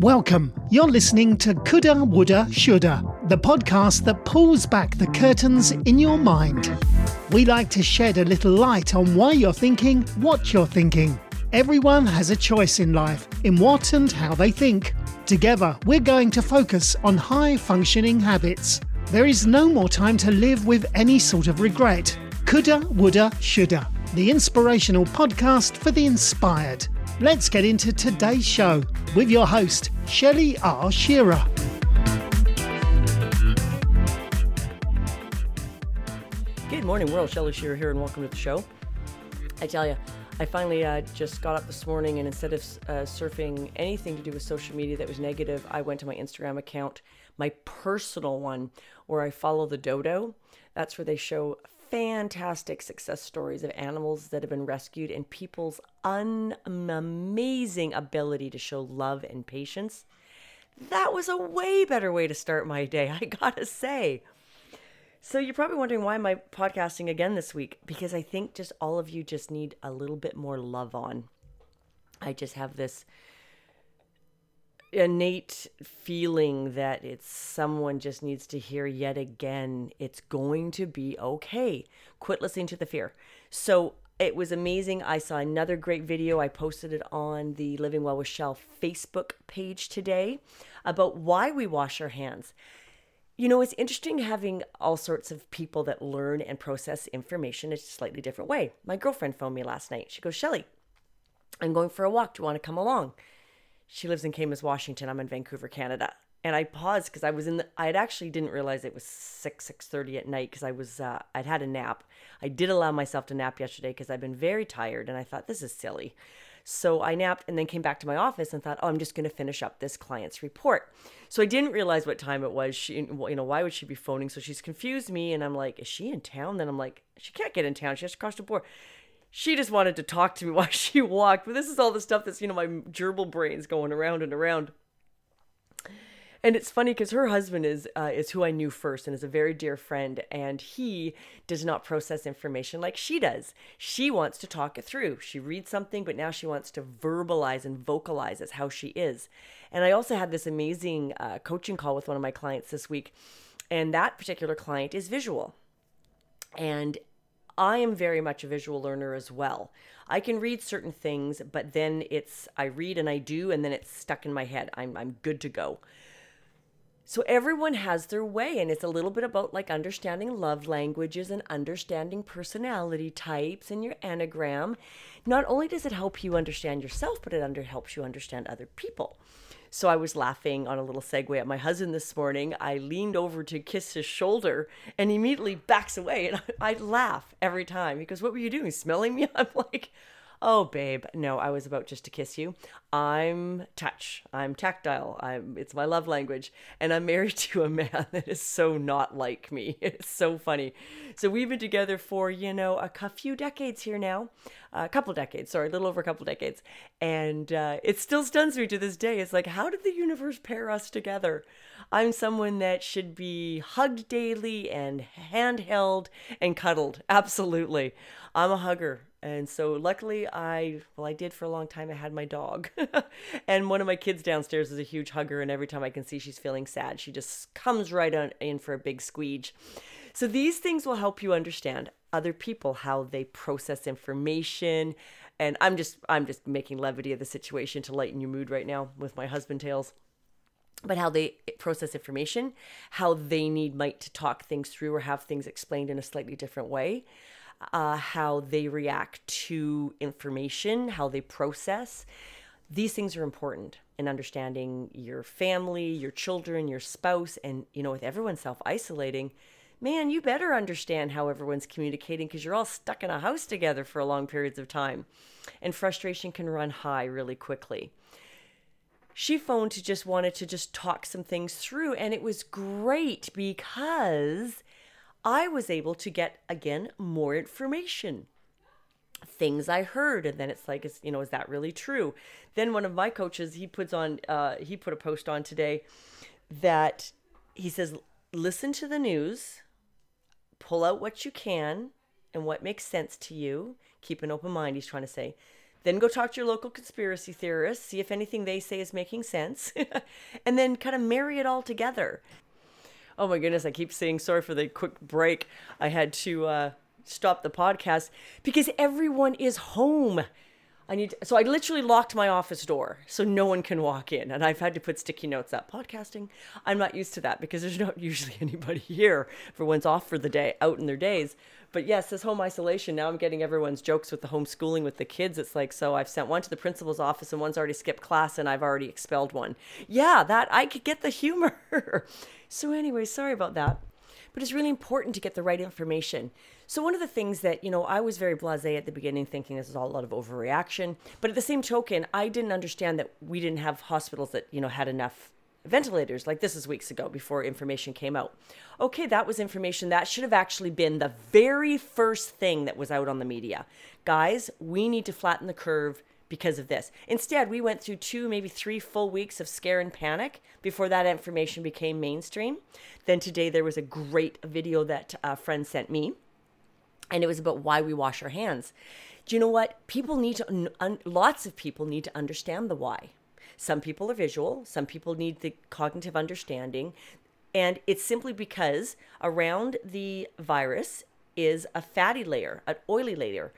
Welcome. You're listening to Coulda, Woulda, Shoulda, the podcast that pulls back the curtains in your mind. We like to shed a little light on why you're thinking what you're thinking. Everyone has a choice in life in what and how they think. Together, we're going to focus on high functioning habits. There is no more time to live with any sort of regret. Coulda, woulda, shoulda. The inspirational podcast for the inspired. Let's get into today's show with your host, Shelley R. Shearer. Good morning, world. Shelley Shearer here, and welcome to the show. I tell you, I finally uh, just got up this morning, and instead of uh, surfing anything to do with social media that was negative, I went to my Instagram account, my personal one, where I follow the dodo. That's where they show fantastic success stories of animals that have been rescued and people's un- amazing ability to show love and patience. That was a way better way to start my day, I gotta say. So you're probably wondering why am I podcasting again this week? Because I think just all of you just need a little bit more love on. I just have this innate feeling that it's someone just needs to hear yet again it's going to be okay. Quit listening to the fear. So it was amazing. I saw another great video. I posted it on the living well with shell facebook page today about why we wash our hands. You know it's interesting having all sorts of people that learn and process information in a slightly different way. My girlfriend phoned me last night. She goes Shelley i'm going for a walk. Do you want to come along she lives in Camas, Washington. I'm in Vancouver, Canada. And I paused because I was in the, I actually didn't realize it was 6, 6.30 at night because I was, uh, I'd had a nap. I did allow myself to nap yesterday because I've been very tired and I thought this is silly. So I napped and then came back to my office and thought, oh, I'm just going to finish up this client's report. So I didn't realize what time it was. She, you know, why would she be phoning? So she's confused me, and I'm like, is she in town? Then I'm like, she can't get in town. She has to cross the border she just wanted to talk to me while she walked. But this is all the stuff that's, you know, my gerbil brain's going around and around. And it's funny because her husband is uh, is who I knew first and is a very dear friend, and he does not process information like she does. She wants to talk it through. She reads something, but now she wants to verbalize and vocalize as how she is. And I also had this amazing uh, coaching call with one of my clients this week, and that particular client is visual. And I am very much a visual learner as well. I can read certain things, but then it's I read and I do, and then it's stuck in my head. I'm I'm good to go. So everyone has their way, and it's a little bit about like understanding love languages and understanding personality types and your Enneagram. Not only does it help you understand yourself, but it under helps you understand other people. So I was laughing on a little segue at my husband this morning. I leaned over to kiss his shoulder and he immediately backs away. And I, I laugh every time. Goes, What were you doing? Smelling me? I'm like, Oh, babe, no, I was about just to kiss you. I'm touch. I'm tactile. I'm it's my love language. And I'm married to a man that is so not like me. It's so funny. So we've been together for, you know, a few decades here now. A couple decades, sorry, a little over a couple decades. And uh, it still stuns me to this day. It's like, how did the universe pair us together? I'm someone that should be hugged daily and handheld and cuddled. Absolutely. I'm a hugger. And so luckily I well I did for a long time I had my dog. and one of my kids downstairs is a huge hugger and every time I can see she's feeling sad, she just comes right on in for a big squeege. So these things will help you understand other people how they process information and I'm just I'm just making levity of the situation to lighten your mood right now with my husband tales but how they process information, how they need might to talk things through or have things explained in a slightly different way uh, how they react to information, how they process. These things are important in understanding your family, your children, your spouse, and you know, with everyone self isolating, man, you better understand how everyone's communicating because you're all stuck in a house together for long periods of time. And frustration can run high really quickly. She phoned to just wanted to just talk some things through, and it was great because I was able to get again more information things I heard, and then it's like, is you know, is that really true? Then one of my coaches, he puts on, uh, he put a post on today that he says, listen to the news, pull out what you can and what makes sense to you, keep an open mind. He's trying to say, Then go talk to your local conspiracy theorists, see if anything they say is making sense, and then kind of marry it all together. Oh my goodness, I keep saying sorry for the quick break. I had to uh, stop the podcast because everyone is home. I need so I literally locked my office door so no one can walk in and I've had to put sticky notes up. Podcasting, I'm not used to that because there's not usually anybody here for one's off for the day, out in their days. But yes, this home isolation, now I'm getting everyone's jokes with the homeschooling with the kids. It's like, so I've sent one to the principal's office and one's already skipped class and I've already expelled one. Yeah, that I could get the humor. so anyway, sorry about that. But it's really important to get the right information. So one of the things that, you know, I was very blasé at the beginning thinking this is all a lot of overreaction, but at the same token, I didn't understand that we didn't have hospitals that, you know, had enough ventilators like this is weeks ago before information came out. Okay, that was information that should have actually been the very first thing that was out on the media. Guys, we need to flatten the curve because of this. Instead, we went through two, maybe three full weeks of scare and panic before that information became mainstream. Then today, there was a great video that a friend sent me, and it was about why we wash our hands. Do you know what? People need to, lots of people need to understand the why. Some people are visual, some people need the cognitive understanding. And it's simply because around the virus is a fatty layer, an oily layer,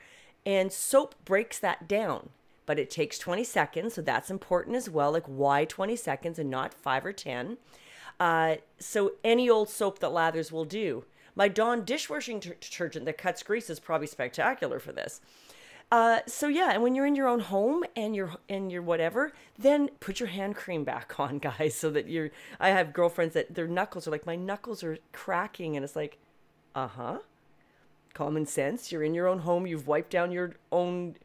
and soap breaks that down. But it takes 20 seconds, so that's important as well. Like, why 20 seconds and not five or 10? Uh, so, any old soap that lathers will do. My Dawn dishwashing detergent that cuts grease is probably spectacular for this. Uh, so yeah, and when you're in your own home and you're and you're whatever, then put your hand cream back on, guys, so that you're. I have girlfriends that their knuckles are like my knuckles are cracking, and it's like, uh huh. Common sense. You're in your own home. You've wiped down your own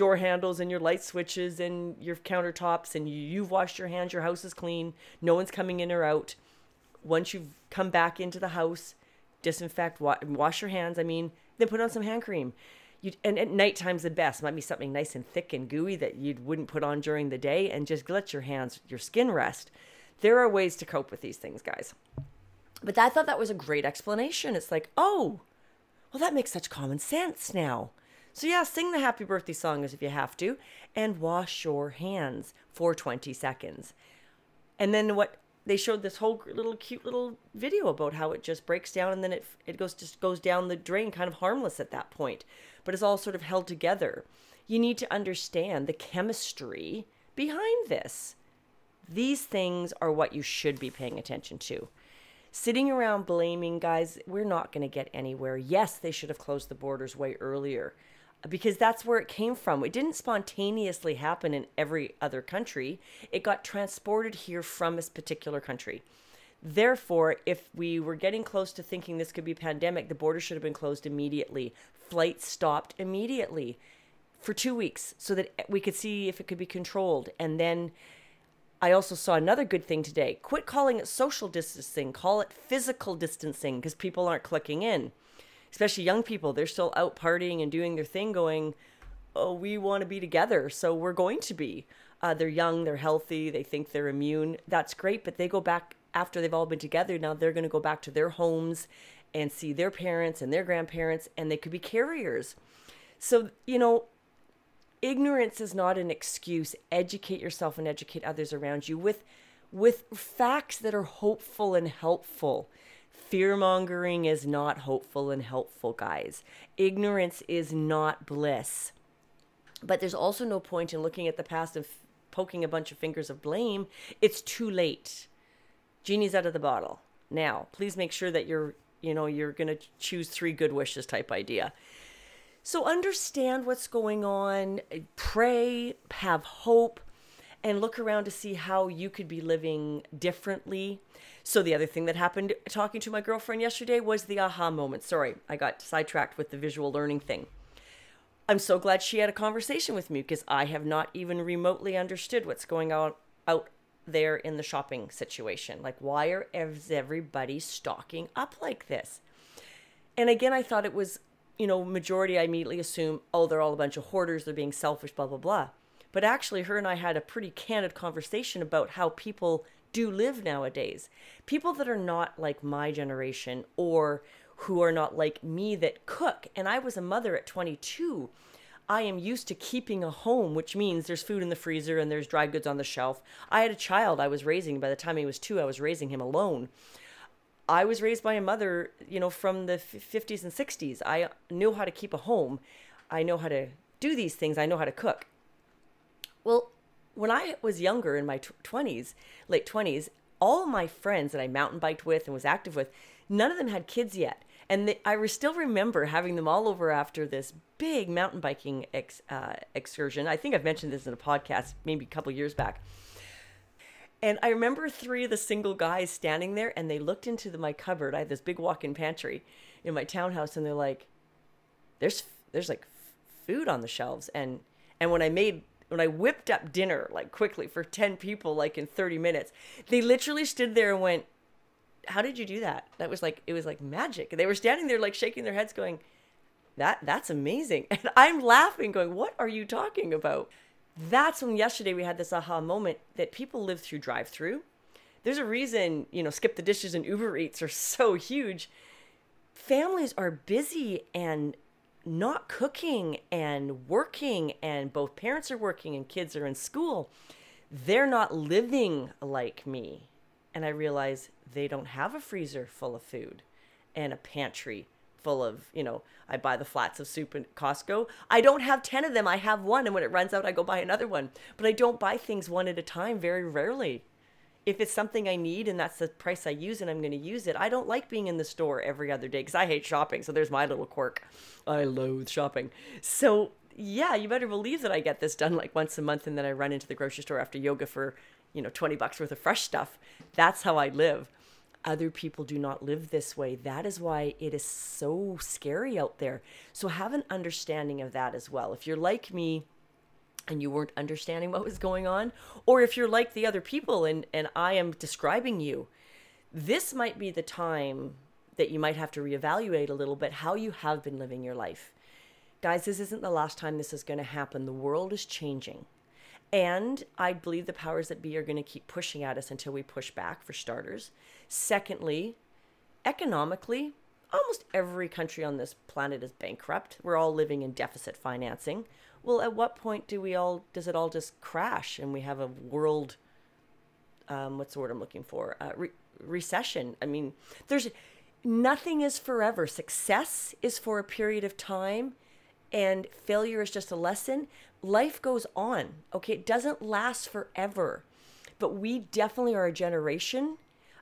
door handles and your light switches and your countertops, and you've washed your hands. Your house is clean. No one's coming in or out. Once you've come back into the house, disinfect, wash your hands. I mean, then put on some hand cream you and at night time's the best. Might be something nice and thick and gooey that you wouldn't put on during the day, and just let your hands, your skin rest. There are ways to cope with these things, guys. But I thought that was a great explanation. It's like, oh, well, that makes such common sense now. So yeah, sing the happy birthday song as if you have to, and wash your hands for 20 seconds. And then what they showed this whole little cute little video about how it just breaks down and then it it goes just goes down the drain, kind of harmless at that point but it's all sort of held together. You need to understand the chemistry behind this. These things are what you should be paying attention to. Sitting around blaming guys, we're not going to get anywhere. Yes, they should have closed the borders way earlier because that's where it came from. It didn't spontaneously happen in every other country, it got transported here from this particular country. Therefore, if we were getting close to thinking this could be pandemic, the border should have been closed immediately. Flights stopped immediately for 2 weeks so that we could see if it could be controlled. And then I also saw another good thing today. Quit calling it social distancing, call it physical distancing because people aren't clicking in. Especially young people, they're still out partying and doing their thing going, "Oh, we want to be together, so we're going to be." Uh, they're young, they're healthy, they think they're immune. That's great, but they go back after they've all been together, now they're going to go back to their homes and see their parents and their grandparents, and they could be carriers. So, you know, ignorance is not an excuse. Educate yourself and educate others around you with with facts that are hopeful and helpful. Fear mongering is not hopeful and helpful, guys. Ignorance is not bliss. But there's also no point in looking at the past and f- poking a bunch of fingers of blame. It's too late genie's out of the bottle. Now, please make sure that you're, you know, you're going to choose three good wishes type idea. So understand what's going on, pray, have hope, and look around to see how you could be living differently. So the other thing that happened talking to my girlfriend yesterday was the aha moment. Sorry, I got sidetracked with the visual learning thing. I'm so glad she had a conversation with me because I have not even remotely understood what's going on out there in the shopping situation. Like, why are is everybody stocking up like this? And again, I thought it was, you know, majority. I immediately assume, oh, they're all a bunch of hoarders. They're being selfish, blah blah blah. But actually, her and I had a pretty candid conversation about how people do live nowadays. People that are not like my generation or who are not like me that cook. And I was a mother at 22. I am used to keeping a home, which means there's food in the freezer and there's dry goods on the shelf. I had a child I was raising. By the time he was two, I was raising him alone. I was raised by a mother, you know, from the 50s and 60s. I knew how to keep a home. I know how to do these things. I know how to cook. Well, when I was younger in my 20s, late 20s, all my friends that I mountain biked with and was active with, none of them had kids yet. And I still remember having them all over after this big mountain biking ex, uh, excursion. I think I've mentioned this in a podcast maybe a couple years back. And I remember three of the single guys standing there and they looked into the, my cupboard. I had this big walk-in pantry in my townhouse and they're like, there's, there's like food on the shelves. And, and when I made when I whipped up dinner like quickly for 10 people like in 30 minutes, they literally stood there and went, "How did you do that?" That was like it was like magic. They were standing there like shaking their heads going, "That that's amazing." And I'm laughing going, "What are you talking about?" That's when yesterday we had this aha moment that people live through drive-through. There's a reason, you know, skip the dishes and Uber Eats are so huge. Families are busy and not cooking and working and both parents are working and kids are in school they're not living like me. And i realize they don't have a freezer full of food and a pantry full of you know i buy the flats of soup at costco. I don't have 10 of them. I have one and when it runs out i go buy another one. But i don't buy things one at a time very rarely if it's something I need and that's the price I use and I'm going to use it, I don't like being in the store every other day because I hate shopping. So there's my little quirk. I loathe shopping. So yeah, you better believe that I get this done like once a month and then I run into the grocery store after yoga for, you know, 20 bucks worth of fresh stuff. That's how I live. Other people do not live this way. That is why it is so scary out there. So have an understanding of that as well. If you're like me, and you weren't understanding what was going on, or if you're like the other people and, and I am describing you, this might be the time that you might have to reevaluate a little bit how you have been living your life. Guys, this isn't the last time this is going to happen. The world is changing. And I believe the powers that be are going to keep pushing at us until we push back, for starters. Secondly, economically, almost every country on this planet is bankrupt. We're all living in deficit financing well, at what point do we all does it all just crash and we have a world? Um, what's the word I'm looking for? Uh, re- recession. I mean, there's nothing is forever. Success is for a period of time, and failure is just a lesson. Life goes on. Okay, it doesn't last forever, but we definitely are a generation.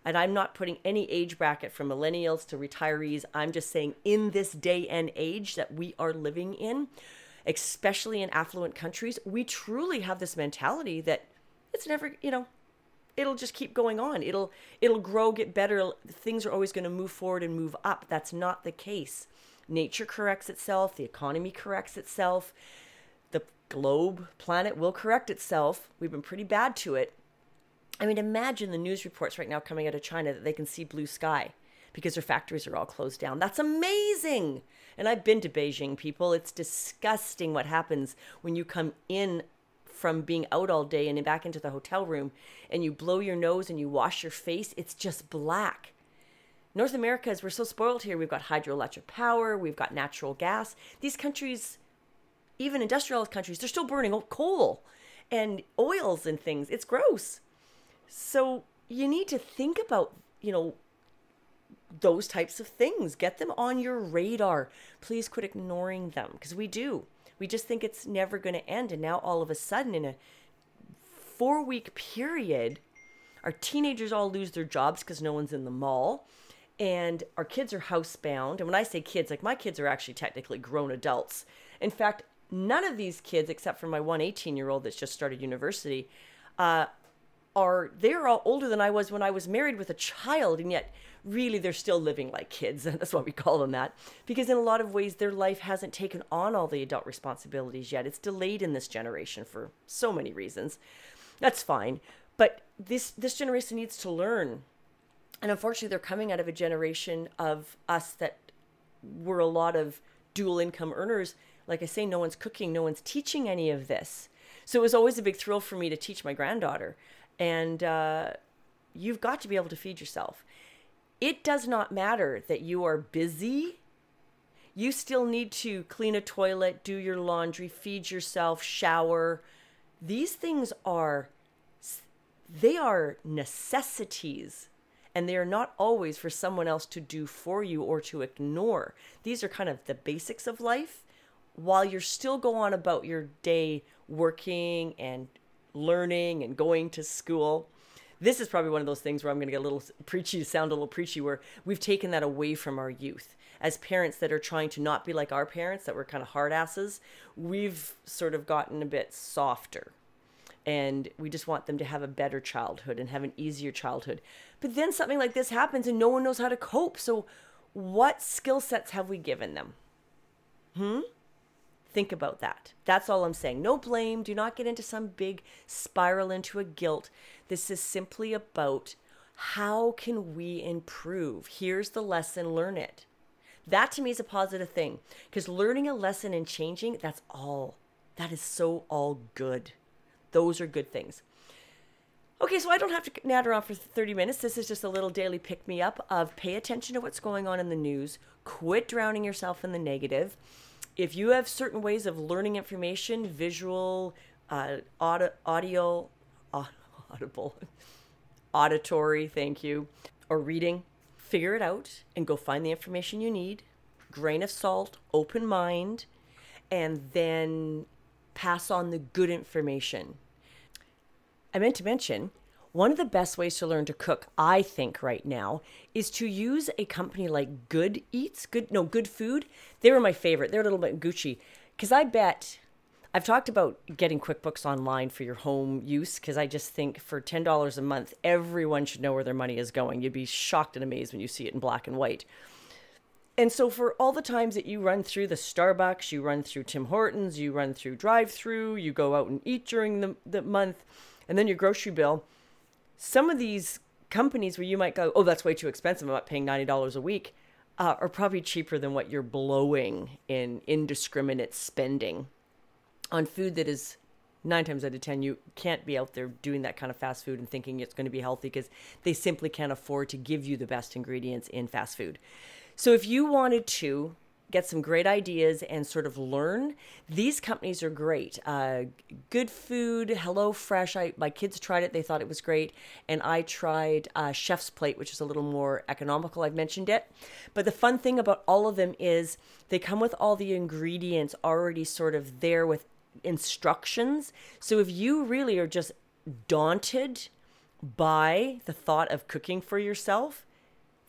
And I'm not putting any age bracket from millennials to retirees. I'm just saying, in this day and age that we are living in, especially in affluent countries, we truly have this mentality that it's never, you know, it'll just keep going on. It'll it'll grow, get better. Things are always going to move forward and move up. That's not the case. Nature corrects itself, the economy corrects itself. The globe, planet will correct itself. We've been pretty bad to it. I mean, imagine the news reports right now coming out of China that they can see blue sky because their factories are all closed down. That's amazing. And I've been to Beijing, people. It's disgusting what happens when you come in from being out all day and back into the hotel room and you blow your nose and you wash your face. It's just black. North America is we're so spoiled here. We've got hydroelectric power, we've got natural gas. These countries, even industrialized countries, they're still burning coal and oils and things. It's gross. So you need to think about, you know, those types of things. Get them on your radar. Please quit ignoring them because we do. We just think it's never going to end. And now, all of a sudden, in a four week period, our teenagers all lose their jobs because no one's in the mall. And our kids are housebound. And when I say kids, like my kids are actually technically grown adults. In fact, none of these kids, except for my one 18 year old that's just started university, uh, are they're all older than I was when I was married with a child, and yet really they're still living like kids. That's why we call them that. Because in a lot of ways their life hasn't taken on all the adult responsibilities yet. It's delayed in this generation for so many reasons. That's fine. But this this generation needs to learn. And unfortunately they're coming out of a generation of us that were a lot of dual income earners. Like i say no one's cooking no one's teaching any of this. So it was always a big thrill for me to teach my granddaughter. And uh, you've got to be able to feed yourself it does not matter that you are busy. You still need to clean a toilet, do your laundry, feed yourself, shower. These things are they are necessities and they are not always for someone else to do for you or to ignore. These are kind of the basics of life while you're still going about your day working and learning and going to school. This is probably one of those things where I'm going to get a little preachy, sound a little preachy, where we've taken that away from our youth. As parents that are trying to not be like our parents, that were kind of hard asses, we've sort of gotten a bit softer and we just want them to have a better childhood and have an easier childhood. But then something like this happens and no one knows how to cope. So, what skill sets have we given them? Hmm? Think about that. That's all I'm saying. No blame. Do not get into some big spiral into a guilt. This is simply about how can we improve? Here's the lesson, learn it. That to me is a positive thing because learning a lesson and changing, that's all. That is so all good. Those are good things. Okay, so I don't have to natter on for 30 minutes. This is just a little daily pick me up of pay attention to what's going on in the news, quit drowning yourself in the negative. If you have certain ways of learning information, visual, uh, audio, audio audible, auditory, thank you, or reading, figure it out and go find the information you need. Grain of salt, open mind, and then pass on the good information. I meant to mention, one of the best ways to learn to cook, I think, right now, is to use a company like Good Eats. Good, no, Good Food. They were my favorite. They're a little bit Gucci, because I bet I've talked about getting QuickBooks online for your home use because I just think for $10 a month, everyone should know where their money is going. You'd be shocked and amazed when you see it in black and white. And so for all the times that you run through the Starbucks, you run through Tim Hortons, you run through drive through, you go out and eat during the, the month, and then your grocery bill, some of these companies where you might go, oh, that's way too expensive, I'm not paying $90 a week, uh, are probably cheaper than what you're blowing in indiscriminate spending on food that is nine times out of ten you can't be out there doing that kind of fast food and thinking it's going to be healthy because they simply can't afford to give you the best ingredients in fast food so if you wanted to get some great ideas and sort of learn, these companies are great. Uh, good food, Hello Fresh. I, my kids tried it; they thought it was great, and I tried uh, Chef's Plate, which is a little more economical. I've mentioned it, but the fun thing about all of them is they come with all the ingredients already sort of there with instructions. So if you really are just daunted by the thought of cooking for yourself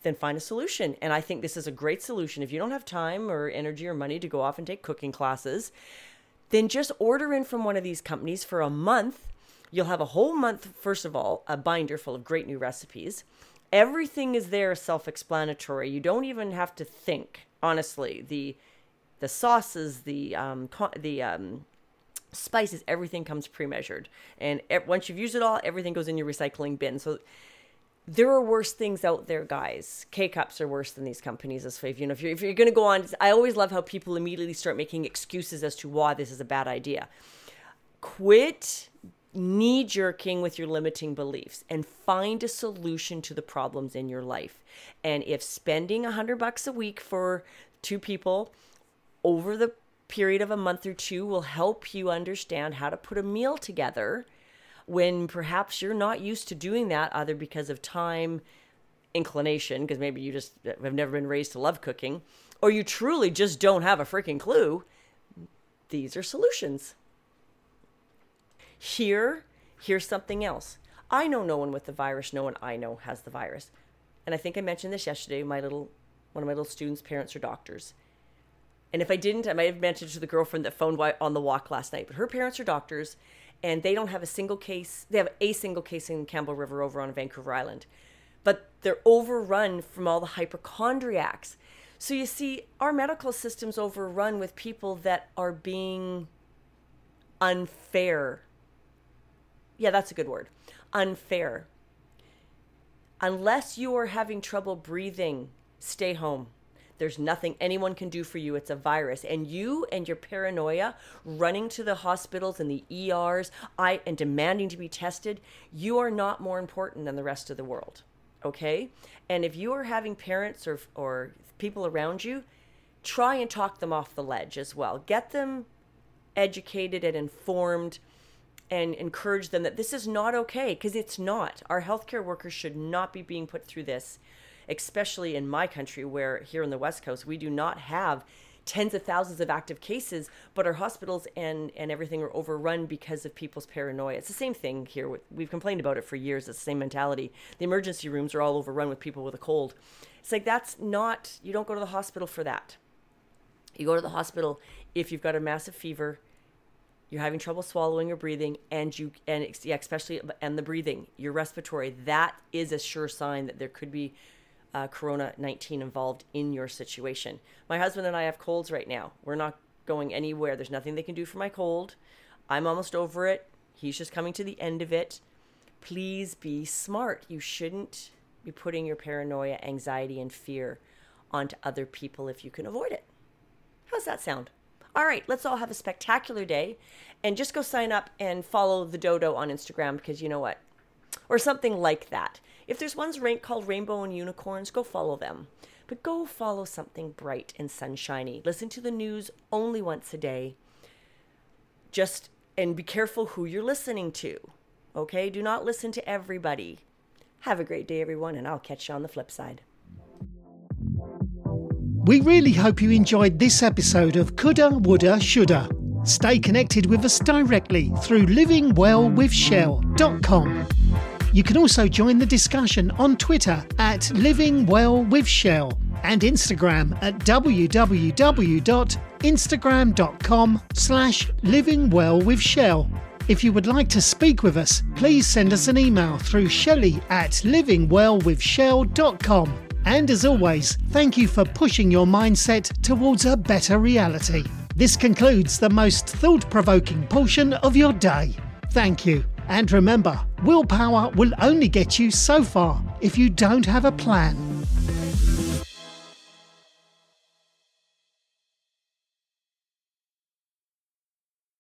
then find a solution. And I think this is a great solution. If you don't have time or energy or money to go off and take cooking classes, then just order in from one of these companies for a month. You'll have a whole month, first of all, a binder full of great new recipes. Everything is there self explanatory. You don't even have to think, honestly. The the sauces, the um, the um, spices, everything comes pre measured. And once you've used it all, everything goes in your recycling bin. So there are worse things out there, guys. K cups are worse than these companies. As you know, if you're if you're going to go on, I always love how people immediately start making excuses as to why this is a bad idea. Quit knee jerking with your limiting beliefs and find a solution to the problems in your life. And if spending a hundred bucks a week for two people over the period of a month or two will help you understand how to put a meal together when perhaps you're not used to doing that either because of time inclination because maybe you just have never been raised to love cooking or you truly just don't have a freaking clue these are solutions. Here here's something else. I know no one with the virus no one i know has the virus. And i think i mentioned this yesterday my little one of my little students parents are doctors and if i didn't i might have mentioned to the girlfriend that phoned on the walk last night but her parents are doctors and they don't have a single case. They have a single case in Campbell River over on Vancouver Island, but they're overrun from all the hypochondriacs. So you see, our medical system's overrun with people that are being unfair. Yeah, that's a good word. Unfair. Unless you are having trouble breathing, stay home. There's nothing anyone can do for you. It's a virus. And you and your paranoia running to the hospitals and the ERs I, and demanding to be tested, you are not more important than the rest of the world. Okay? And if you are having parents or, or people around you try and talk them off the ledge as well. Get them educated and informed and encourage them that this is not okay because it's not. Our healthcare workers should not be being put through this, especially in my country where here in the West Coast we do not have tens of thousands of active cases, but our hospitals and, and everything are overrun because of people's paranoia. It's the same thing here. We've complained about it for years. It's the same mentality. The emergency rooms are all overrun with people with a cold. It's like that's not, you don't go to the hospital for that. You go to the hospital if you've got a massive fever, you're having trouble swallowing or breathing, and you and yeah, especially and the breathing, your respiratory. That is a sure sign that there could be uh, Corona 19 involved in your situation. My husband and I have colds right now. We're not going anywhere. There's nothing they can do for my cold. I'm almost over it. He's just coming to the end of it. Please be smart. You shouldn't be putting your paranoia, anxiety, and fear onto other people if you can avoid it. How's that sound? All right, let's all have a spectacular day and just go sign up and follow the dodo on Instagram because you know what? Or something like that. If there's ones rank called Rainbow and Unicorns, go follow them. But go follow something bright and sunshiny. Listen to the news only once a day. Just and be careful who you're listening to. Okay? Do not listen to everybody. Have a great day, everyone, and I'll catch you on the flip side. We really hope you enjoyed this episode of Coulda, Woulda, Shoulda. Stay connected with us directly through livingwellwithshell.com. You can also join the discussion on Twitter at Living Well with Shell and Instagram at www.instagram.com slash livingwellwithshell. If you would like to speak with us, please send us an email through shelley at livingwellwithshell.com. And as always, thank you for pushing your mindset towards a better reality. This concludes the most thought provoking portion of your day. Thank you. And remember, willpower will only get you so far if you don't have a plan.